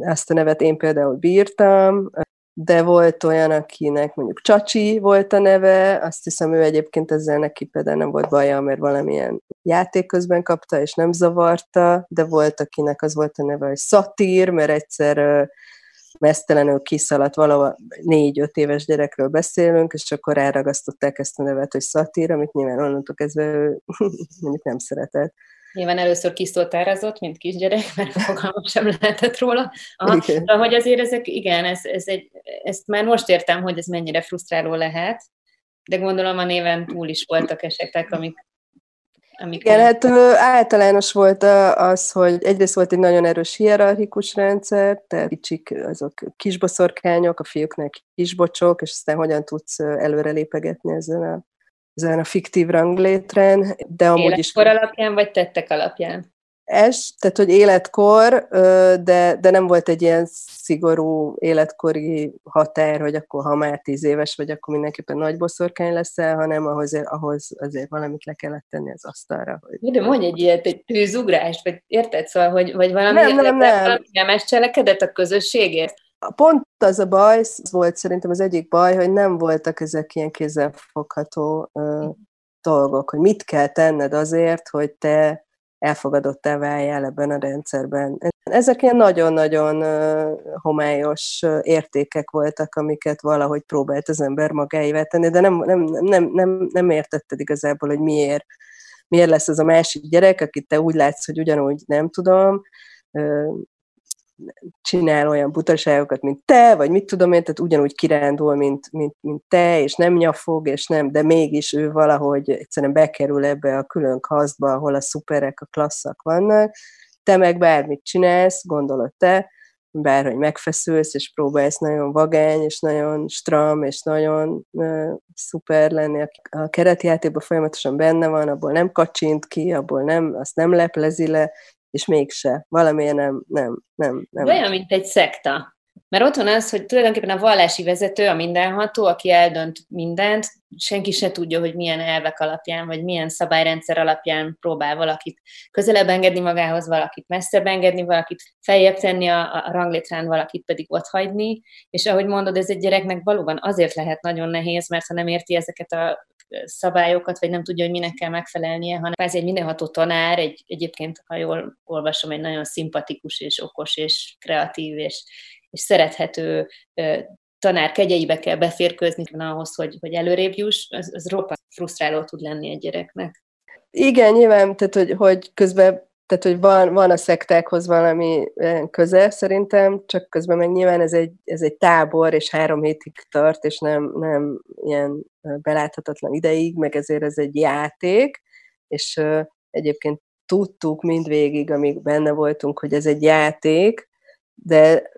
ezt a nevet én például bírtam, de volt olyan, akinek mondjuk Csacsi volt a neve, azt hiszem ő egyébként ezzel neki például nem volt baja, mert valamilyen játék közben kapta, és nem zavarta, de volt, akinek az volt a neve, hogy Szatír, mert egyszer mesztelenül kiszaladt valahol négy-öt éves gyerekről beszélünk, és akkor elragasztották ezt a nevet, hogy Szatír, amit nyilván onnantól kezdve ő mondjuk nem szeretett. Nyilván először kiszoltárazott, mint kisgyerek, mert fogalmam sem lehetett róla. Aha, de hogy azért ezek, igen, ez, ez egy, ezt már most értem, hogy ez mennyire frusztráló lehet, de gondolom a néven túl is voltak esetek, amik amik Igen, hát általános volt az, hogy egyrészt volt egy nagyon erős hierarchikus rendszer, tehát kicsik azok kisboszorkányok, a fiúknak kisbocsok, és aztán hogyan tudsz előrelépegetni ezen a ezen a fiktív ranglétren, de amúgy életkor is... Életkor alapján, vagy tettek alapján? Ez, tehát hogy életkor, de, de nem volt egy ilyen szigorú életkori határ, hogy akkor ha már tíz éves vagy, akkor mindenképpen nagy boszorkány leszel, hanem ahhoz, ahhoz azért valamit le kellett tenni az asztalra. Hogy... De mondj egy ilyet, egy tűzugrást, vagy érted? Szóval, hogy, vagy valami nem, nem, nem. valami cselekedet a közösségért? Pont az a baj, az volt szerintem az egyik baj, hogy nem voltak ezek ilyen kézzelfogható uh, dolgok, hogy mit kell tenned azért, hogy te elfogadottá váljál ebben a rendszerben. Ezek ilyen nagyon-nagyon homályos értékek voltak, amiket valahogy próbált az ember magáévá tenni, de nem, nem, nem, nem, nem értetted igazából, hogy miért, miért lesz ez a másik gyerek, akit te úgy látsz, hogy ugyanúgy nem tudom, csinál olyan butaságokat, mint te, vagy mit tudom én, tehát ugyanúgy kirándul, mint, mint, mint te, és nem nyafog, és nem, de mégis ő valahogy egyszerűen bekerül ebbe a külön kasztba, ahol a szuperek, a klasszak vannak, te meg bármit csinálsz, gondolod te, bárhogy megfeszülsz, és próbálsz nagyon vagány, és nagyon stram, és nagyon uh, szuper lenni. A keretjátékban folyamatosan benne van, abból nem kacsint ki, abból nem, azt nem leplezi le, és mégse. Valamiért nem, nem, nem. nem. Olyan, mint egy szekta. Mert ott van az, hogy tulajdonképpen a vallási vezető, a mindenható, aki eldönt mindent, senki se tudja, hogy milyen elvek alapján, vagy milyen szabályrendszer alapján próbál valakit közelebb engedni magához, valakit messzebb engedni, valakit feljebb tenni a, a ranglétrán, valakit pedig ott hagyni. És ahogy mondod, ez egy gyereknek valóban azért lehet nagyon nehéz, mert ha nem érti ezeket a szabályokat, vagy nem tudja, hogy minek kell megfelelnie, hanem ez egy mindenható tanár, egy, egyébként, ha jól olvasom, egy nagyon szimpatikus és okos és kreatív és, és szerethető tanár kegyeibe kell beférkőzni ahhoz, hogy, hogy előrébb juss, az, az roppant frusztráló tud lenni egy gyereknek. Igen, nyilván, tehát hogy, hogy közben tehát, hogy van, van a szektákhoz valami köze szerintem, csak közben meg nyilván ez egy, ez egy tábor, és három hétig tart, és nem, nem ilyen beláthatatlan ideig, meg ezért ez egy játék, és egyébként tudtuk mindvégig, amíg benne voltunk, hogy ez egy játék, de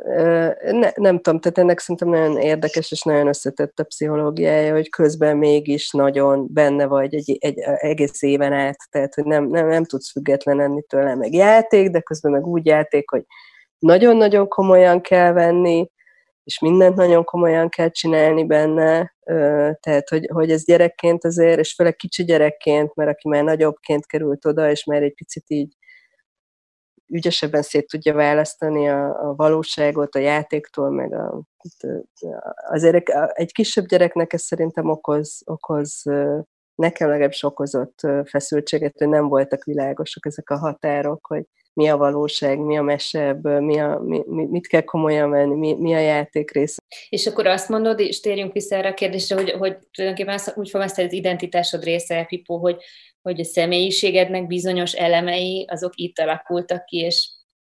ne, nem tudom, tehát ennek szerintem nagyon érdekes és nagyon összetett a pszichológiája, hogy közben mégis nagyon benne vagy egy, egy, egész éven át, tehát hogy nem, nem, nem tudsz független lenni tőle, meg játék, de közben meg úgy játék, hogy nagyon-nagyon komolyan kell venni, és mindent nagyon komolyan kell csinálni benne, tehát hogy, hogy ez gyerekként azért, és főleg kicsi gyerekként, mert aki már nagyobbként került oda, és már egy picit így ügyesebben szét tudja választani a, a valóságot a játéktól, meg a, azért egy kisebb gyereknek ez szerintem okoz, okoz nekem legalábbis okozott feszültséget, hogy nem voltak világosak ezek a határok, hogy mi a valóság, mi a mesebb, mi a, mi, mit kell komolyan venni, mi, mi a játék része. És akkor azt mondod, és térjünk vissza erre a kérdésre, hogy, hogy tulajdonképpen úgy fogalmaztál, az identitásod része, Pipó, hogy, hogy a személyiségednek bizonyos elemei, azok itt alakultak ki, és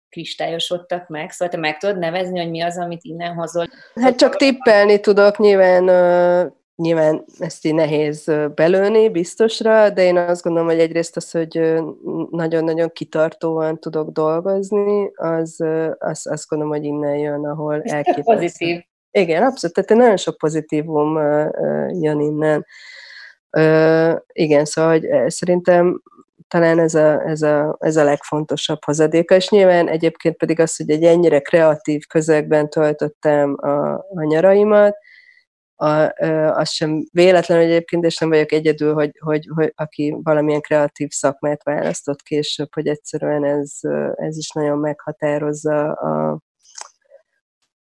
kristályosodtak meg, szóval te meg tudod nevezni, hogy mi az, amit innen hozol? Hát csak tippelni tudok, nyilván Nyilván ezt így nehéz belőni biztosra, de én azt gondolom, hogy egyrészt az, hogy nagyon-nagyon kitartóan tudok dolgozni, az azt, azt gondolom, hogy innen jön, ahol elképesztő. Pozitív. Igen, abszolút, tehát nagyon sok pozitívum jön innen. Igen, szóval hogy szerintem talán ez a, ez, a, ez a legfontosabb hozadéka, és nyilván egyébként pedig az, hogy egy ennyire kreatív közegben töltöttem a, a nyaraimat, a, az sem véletlen egyébként, és nem vagyok egyedül, hogy, hogy, hogy aki valamilyen kreatív szakmát választott később, hogy egyszerűen ez, ez is nagyon meghatározza a,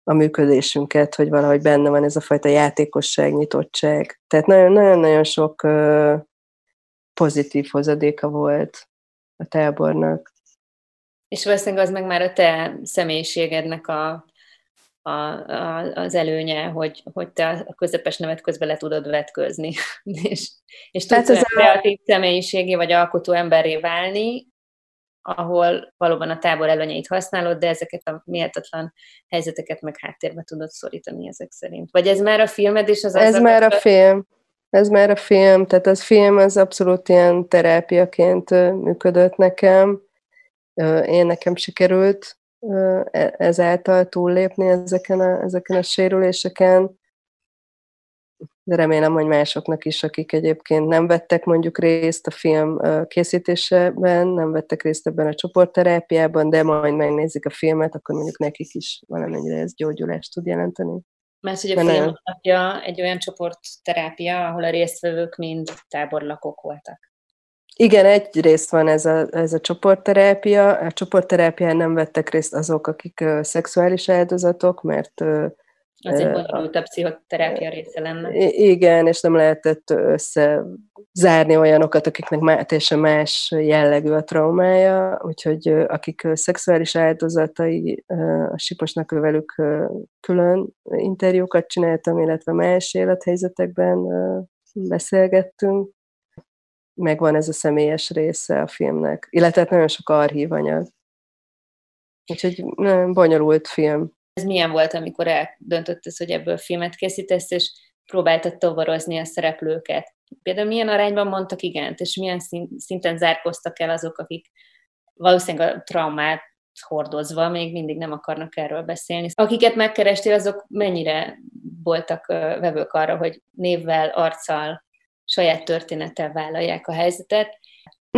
a működésünket, hogy valahogy benne van ez a fajta játékosság, nyitottság. Tehát nagyon-nagyon sok pozitív hozadéka volt a tábornak. És valószínűleg az meg már a te személyiségednek a, a, a, az előnye, hogy, hogy te a közepes nevet közben le tudod vetközni, és, és tudsz hát olyan a... kreatív személyiségé vagy alkotó emberré válni, ahol valóban a tábor előnyeit használod, de ezeket a méltatlan helyzeteket meg háttérbe tudod szorítani ezek szerint. Vagy ez már a filmed, és az Ez már a film. Ez már a film, tehát az film az abszolút ilyen terápiaként működött nekem. Én nekem sikerült ezáltal túllépni ezeken a, ezeken a sérüléseken. De remélem, hogy másoknak is, akik egyébként nem vettek mondjuk részt a film készítésében, nem vettek részt ebben a csoportterápiában, de majd megnézik a filmet, akkor mondjuk nekik is valamennyire ez gyógyulást tud jelenteni. Mert hogy a film alapja egy olyan csoportterápia, ahol a résztvevők mind táborlakók voltak. Igen, egy részt van ez a, ez a csoportterápia. A csoportterápián nem vettek részt azok, akik uh, szexuális áldozatok, mert uh, az egy bonyolultabb pszichoterápia része lenne. Igen, és nem lehetett összezárni olyanokat, akiknek má, teljesen más jellegű a traumája, úgyhogy akik szexuális áldozatai, a Siposnak velük külön interjúkat csináltam, illetve más élethelyzetekben beszélgettünk. Megvan ez a személyes része a filmnek, illetve hát nagyon sok archívanyag. Úgyhogy nagyon bonyolult film ez milyen volt, amikor eldöntöttesz, hogy ebből filmet készítesz, és próbáltad tovarozni a szereplőket? Például milyen arányban mondtak igent, és milyen szinten zárkoztak el azok, akik valószínűleg a traumát hordozva még mindig nem akarnak erről beszélni. Akiket megkerestél, azok mennyire voltak vevők arra, hogy névvel, arccal, saját történettel vállalják a helyzetet,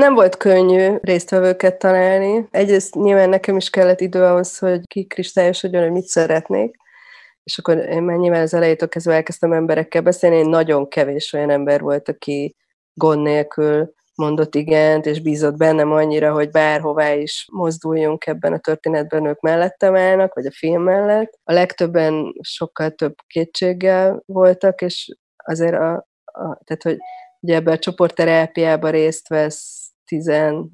nem volt könnyű résztvevőket találni. Egyrészt nyilván nekem is kellett idő ahhoz, hogy kikristályosodjon, hogy mit szeretnék. És akkor én már nyilván az elejétől kezdve elkezdtem emberekkel beszélni. Én nagyon kevés olyan ember volt, aki gond nélkül mondott igent, és bízott bennem annyira, hogy bárhová is mozduljunk ebben a történetben, ők mellettem állnak, vagy a film mellett. A legtöbben sokkal több kétséggel voltak, és azért a, a tehát, hogy ugye ebben a csoportterápiában részt vesz tizen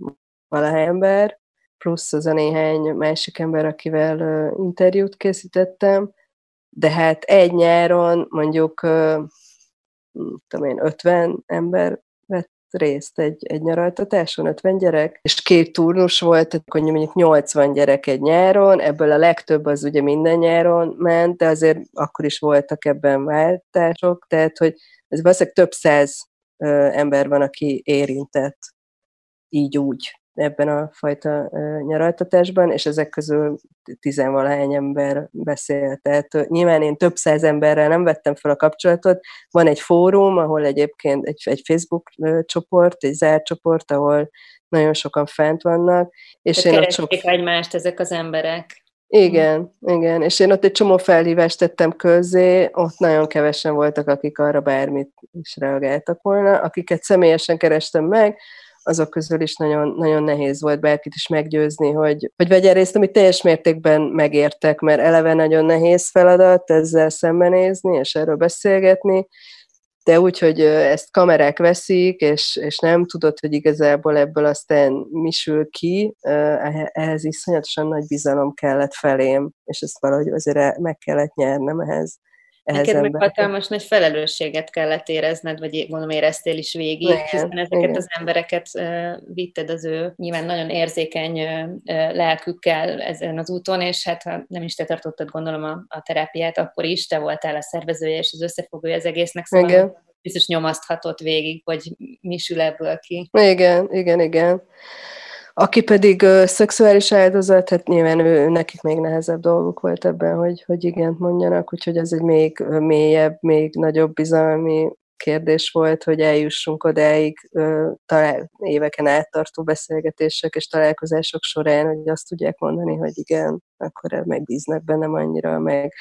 valahány ember, plusz az a néhány másik ember, akivel interjút készítettem, de hát egy nyáron mondjuk uh, tudom én, 50 ember részt egy, egy nyaraltatáson, 50 gyerek, és két turnus volt, akkor mondjuk 80 gyerek egy nyáron, ebből a legtöbb az ugye minden nyáron ment, de azért akkor is voltak ebben váltások, tehát hogy ez valószínűleg több száz ember van, aki érintett így úgy ebben a fajta nyaraltatásban, és ezek közül tizenvalahány ember beszélt. Tehát nyilván én több száz emberrel nem vettem fel a kapcsolatot. Van egy fórum, ahol egyébként egy, egy Facebook csoport, egy zárt csoport, ahol nagyon sokan fent vannak. És Tehát én ott sok... egymást ezek az emberek. Igen, igen, és én ott egy csomó felhívást tettem közzé, ott nagyon kevesen voltak, akik arra bármit is reagáltak volna, akiket személyesen kerestem meg, azok közül is nagyon, nagyon nehéz volt bárkit is meggyőzni, hogy, hogy vegyen részt, amit teljes mértékben megértek, mert eleve nagyon nehéz feladat ezzel szembenézni, és erről beszélgetni, de úgy, hogy ezt kamerák veszik, és, és nem tudod, hogy igazából ebből aztán mi sül ki, ehhez iszonyatosan nagy bizalom kellett felém, és ezt valahogy azért meg kellett nyernem ehhez. Neked meg hatalmas nagy felelősséget kellett érezned, vagy gondolom éreztél is végig, igen, hiszen ezeket igen. az embereket uh, vitted az ő nyilván nagyon érzékeny uh, lelkükkel ezen az úton, és hát ha nem is te tartottad gondolom a, a terápiát, akkor is te voltál a szervezője és az összefogója az egésznek, szóval igen. biztos nyomaszthatott végig, hogy mi sül ebből ki. Igen, igen, igen. Aki pedig uh, szexuális áldozat, hát nyilván ő, nekik még nehezebb dolguk volt ebben, hogy, hogy igent mondjanak, úgyhogy ez egy még mélyebb, még nagyobb bizalmi kérdés volt, hogy eljussunk odáig talál, éveken áttartó beszélgetések és találkozások során, hogy azt tudják mondani, hogy igen, akkor megbíznak bennem annyira, meg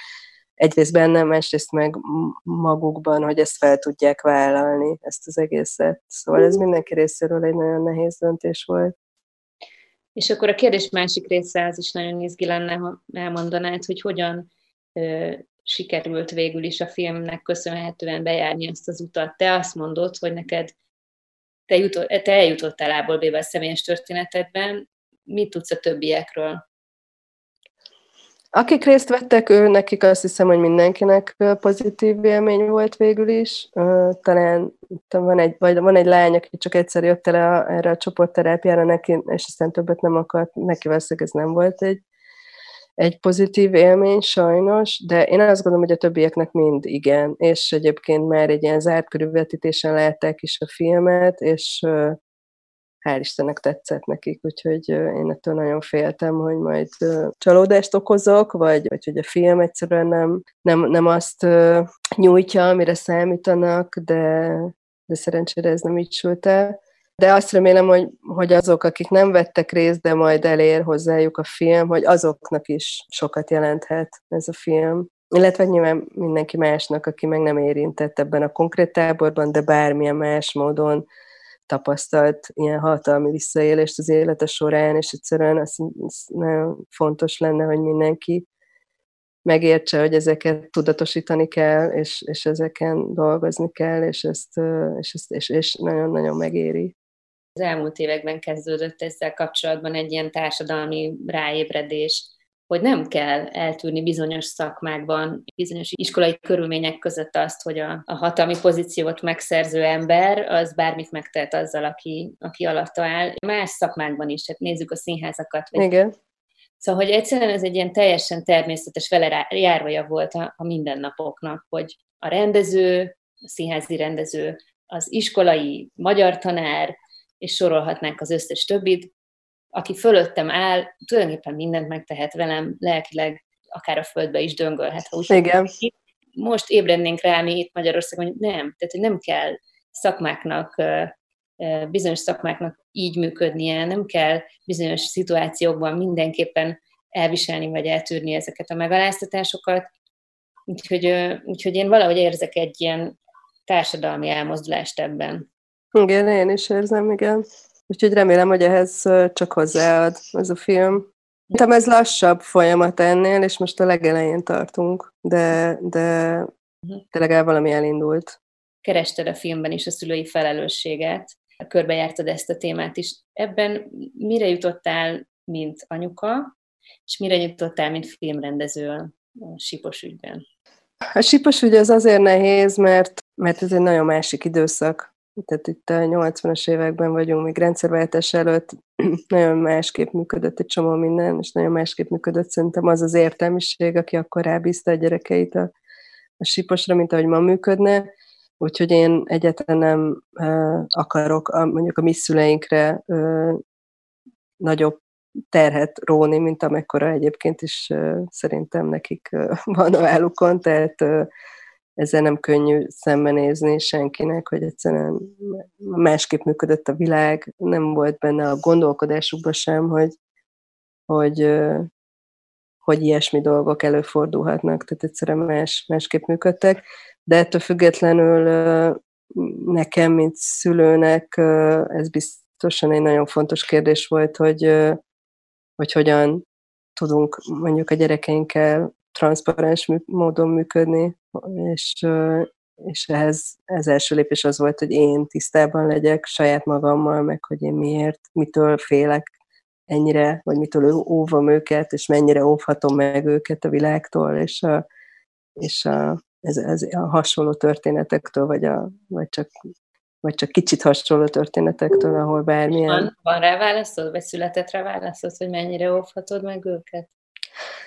egyrészt bennem, másrészt meg magukban, hogy ezt fel tudják vállalni, ezt az egészet. Szóval ez mindenki részéről egy nagyon nehéz döntés volt. És akkor a kérdés másik része az is nagyon izgi lenne, ha elmondanád, hogy hogyan ö, sikerült végül is a filmnek köszönhetően bejárni ezt az utat. Te azt mondod, hogy neked te, jutott, te eljutottál ából bébe a személyes történetedben. Mit tudsz a többiekről? Akik részt vettek, ő, nekik azt hiszem, hogy mindenkinek pozitív élmény volt végül is. Talán van egy, vagy van egy lány, aki csak egyszer jött el a, erre a csoportterápiára, neki, és aztán többet nem akart, neki valószínűleg ez nem volt egy, egy pozitív élmény sajnos, de én azt gondolom, hogy a többieknek mind igen, és egyébként már egy ilyen zárt körülvetítésen látták is a filmet, és hál' Istennek tetszett nekik, úgyhogy én ettől nagyon féltem, hogy majd csalódást okozok, vagy, vagy hogy a film egyszerűen nem, nem, nem azt nyújtja, amire számítanak, de, de szerencsére ez nem így sült el. De azt remélem, hogy, hogy azok, akik nem vettek részt, de majd elér hozzájuk a film, hogy azoknak is sokat jelenthet ez a film. Illetve nyilván mindenki másnak, aki meg nem érintett ebben a konkrét táborban, de bármilyen más módon tapasztalt ilyen hatalmi visszaélést az élete során, és egyszerűen az, az nagyon fontos lenne, hogy mindenki megértse, hogy ezeket tudatosítani kell, és, és ezeken dolgozni kell, és ezt, és, ezt, és, és nagyon-nagyon megéri. Az elmúlt években kezdődött ezzel kapcsolatban egy ilyen társadalmi ráébredés, hogy nem kell eltűrni bizonyos szakmákban, bizonyos iskolai körülmények között azt, hogy a, a hatalmi pozíciót megszerző ember az bármit megtehet azzal, aki, aki alatta áll. Más szakmákban is, tehát nézzük a színházakat. Vagy Igen. Szóval, hogy egyszerűen ez egy ilyen teljesen természetes vele volt a, a mindennapoknak, hogy a rendező, a színházi rendező, az iskolai magyar tanár, és sorolhatnánk az összes többit, aki fölöttem áll, tulajdonképpen mindent megtehet velem, lelkileg akár a földbe is döngölhet. Ha úgy Igen. Most ébrednénk rá mi itt Magyarországon, hogy nem, tehát hogy nem kell szakmáknak, bizonyos szakmáknak így működnie, nem kell bizonyos szituációkban mindenképpen elviselni vagy eltűrni ezeket a megaláztatásokat. Úgyhogy, úgyhogy én valahogy érzek egy ilyen társadalmi elmozdulást ebben. Igen, én is érzem, igen. Úgyhogy remélem, hogy ehhez csak hozzáad ez a film. Szerintem ez lassabb folyamat ennél, és most a legelején tartunk, de, de mhm. tényleg el valami elindult. Kerested a filmben is a szülői felelősséget, körbejártad ezt a témát is. Ebben mire jutottál, mint anyuka, és mire jutottál, mint filmrendező a Sipos ügyben? A Sipos ügy az azért nehéz, mert, mert ez egy nagyon másik időszak tehát itt a 80-as években vagyunk, még rendszerváltás előtt nagyon másképp működött egy csomó minden, és nagyon másképp működött szerintem az az értelmiség, aki akkor rábízta a gyerekeit a, a síposra, mint ahogy ma működne. Úgyhogy én egyáltalán nem uh, akarok a, mondjuk a mi szüleinkre uh, nagyobb terhet róni, mint amekkora egyébként is uh, szerintem nekik uh, van a vállukon, tehát uh, ezzel nem könnyű szembenézni senkinek, hogy egyszerűen másképp működött a világ, nem volt benne a gondolkodásukban sem, hogy, hogy, hogy ilyesmi dolgok előfordulhatnak, tehát egyszerűen más, másképp működtek, de ettől függetlenül nekem, mint szülőnek ez biztosan egy nagyon fontos kérdés volt, hogy, hogy hogyan tudunk mondjuk a gyerekeinkkel transzparens módon működni, és, és ehhez ez első lépés az volt, hogy én tisztában legyek saját magammal, meg hogy én miért, mitől félek ennyire, vagy mitől óvom őket, és mennyire óvhatom meg őket a világtól, és, a, és a, ez, ez a hasonló történetektől, vagy, a, vagy, csak, vagy csak kicsit hasonló történetektől, ahol bármilyen... Van, van rá válaszod, vagy született válaszod, hogy mennyire óvhatod meg őket?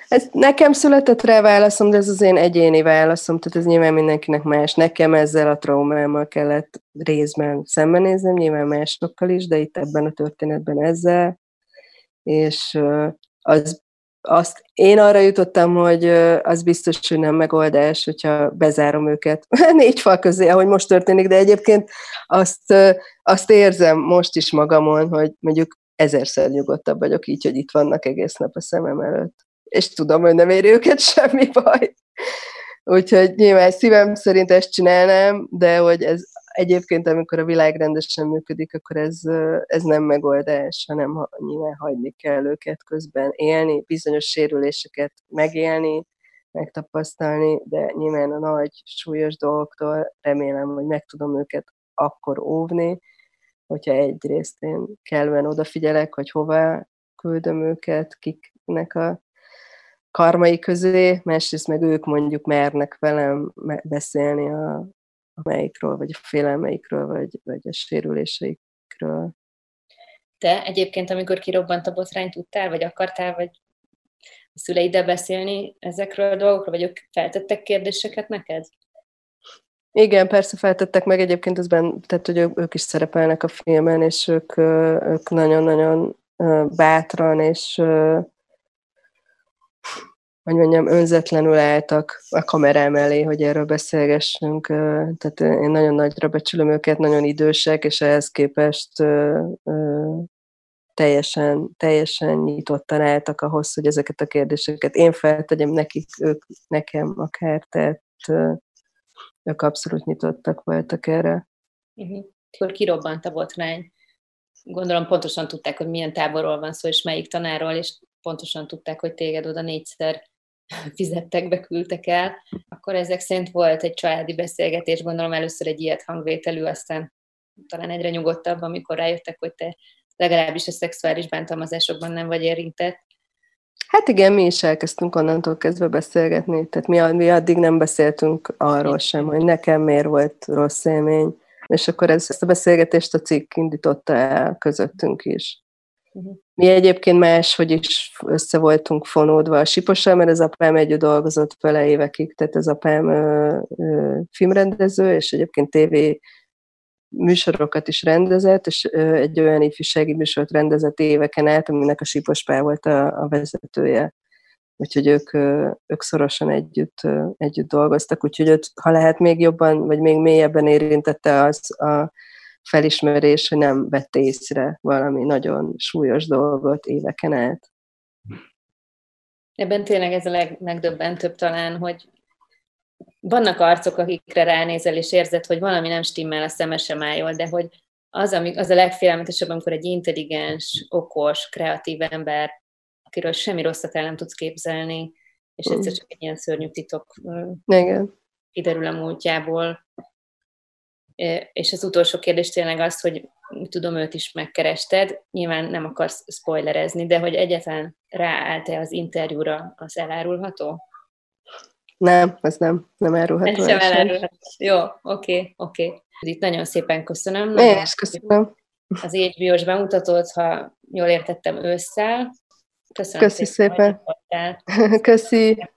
Ez nekem született rá válaszom, de ez az én egyéni válaszom, tehát ez nyilván mindenkinek más. Nekem ezzel a traumámmal kellett részben szembenéznem, nyilván másokkal is, de itt ebben a történetben ezzel. és az, azt én arra jutottam, hogy az biztos, hogy nem megoldás, hogyha bezárom őket négy fal közé, ahogy most történik, de egyébként azt, azt érzem most is magamon, hogy mondjuk ezerszer nyugodtabb vagyok így, hogy itt vannak egész nap a szemem előtt. És tudom, hogy nem éri őket semmi baj. Úgyhogy nyilván szívem szerint ezt csinálnám, de hogy ez egyébként, amikor a világ rendesen működik, akkor ez, ez nem megoldás, hanem nyilván hagyni kell őket közben élni, bizonyos sérüléseket megélni, megtapasztalni, de nyilván a nagy, súlyos dolgoktól remélem, hogy meg tudom őket akkor óvni, hogyha egyrészt én kellően odafigyelek, hogy hova küldöm őket, kiknek a karmai közé, másrészt meg ők mondjuk mernek velem beszélni a, a melyikről, vagy a félelmeikről, vagy, vagy a sérüléseikről. Te egyébként, amikor kirobbant a botrány, tudtál, vagy akartál, vagy a szüleiddel beszélni ezekről a dolgokról, vagy ők feltettek kérdéseket neked? Igen, persze feltettek meg egyébként, azben, tehát hogy ők is szerepelnek a filmen, és ők, ők nagyon-nagyon bátran és hogy mondjam, önzetlenül álltak a kamerám elé, hogy erről beszélgessünk. Tehát én nagyon nagyra becsülöm őket, nagyon idősek, és ehhez képest teljesen, teljesen nyitottan álltak ahhoz, hogy ezeket a kérdéseket én feltegyem nekik, ők nekem akár, tehát ők abszolút nyitottak voltak erre. Uh-huh. Akkor kirobbant a botrány. Gondolom pontosan tudták, hogy milyen táborról van szó, és melyik tanáról, és pontosan tudták, hogy téged oda négyszer fizettek be, küldtek el, akkor ezek szerint volt egy családi beszélgetés, gondolom először egy ilyet hangvételű, aztán talán egyre nyugodtabb, amikor rájöttek, hogy te legalábbis a szexuális bántalmazásokban nem vagy érintett. Hát igen, mi is elkezdtünk onnantól kezdve beszélgetni, tehát mi, mi addig nem beszéltünk arról sem, hogy nekem miért volt rossz élmény, és akkor ez, ezt a beszélgetést a cikk indította el közöttünk is. Uh-huh. Mi egyébként máshogy is össze voltunk fonódva a Sipossal, mert az apám együtt dolgozott vele évekig, tehát az apám ö, ö, filmrendező, és egyébként tévé műsorokat is rendezett, és ö, egy olyan ifjúsági műsort rendezett éveken át, aminek a Sipos Pál volt a, a vezetője. Úgyhogy ők, ők szorosan együtt, együtt dolgoztak, úgyhogy őt, ha lehet még jobban, vagy még mélyebben érintette az a felismerés, hogy nem vette észre valami nagyon súlyos dolgot éveken át. Ebben tényleg ez a legmegdöbbentőbb talán, hogy vannak arcok, akikre ránézel, és érzed, hogy valami nem stimmel, a szeme sem áll de hogy az, ami, az a legfélelmetesebb, amikor egy intelligens, okos, kreatív ember, akiről semmi rosszat el nem tudsz képzelni, és egyszer mm. csak egy ilyen szörnyű titok Igen. kiderül a múltjából, és az utolsó kérdés tényleg az, hogy tudom, őt is megkerested, nyilván nem akarsz spoilerezni, de hogy egyetlen ráállt-e az interjúra, az elárulható? Nem, ez nem, nem elárulható. Ez sem elárulható. Jó, oké, okay, oké. Okay. Itt nagyon szépen köszönöm. Én is köszönöm. Az HBO-s bemutatót, ha jól értettem, ősszel. Köszönöm Köszi szépen. szépen. Köszi.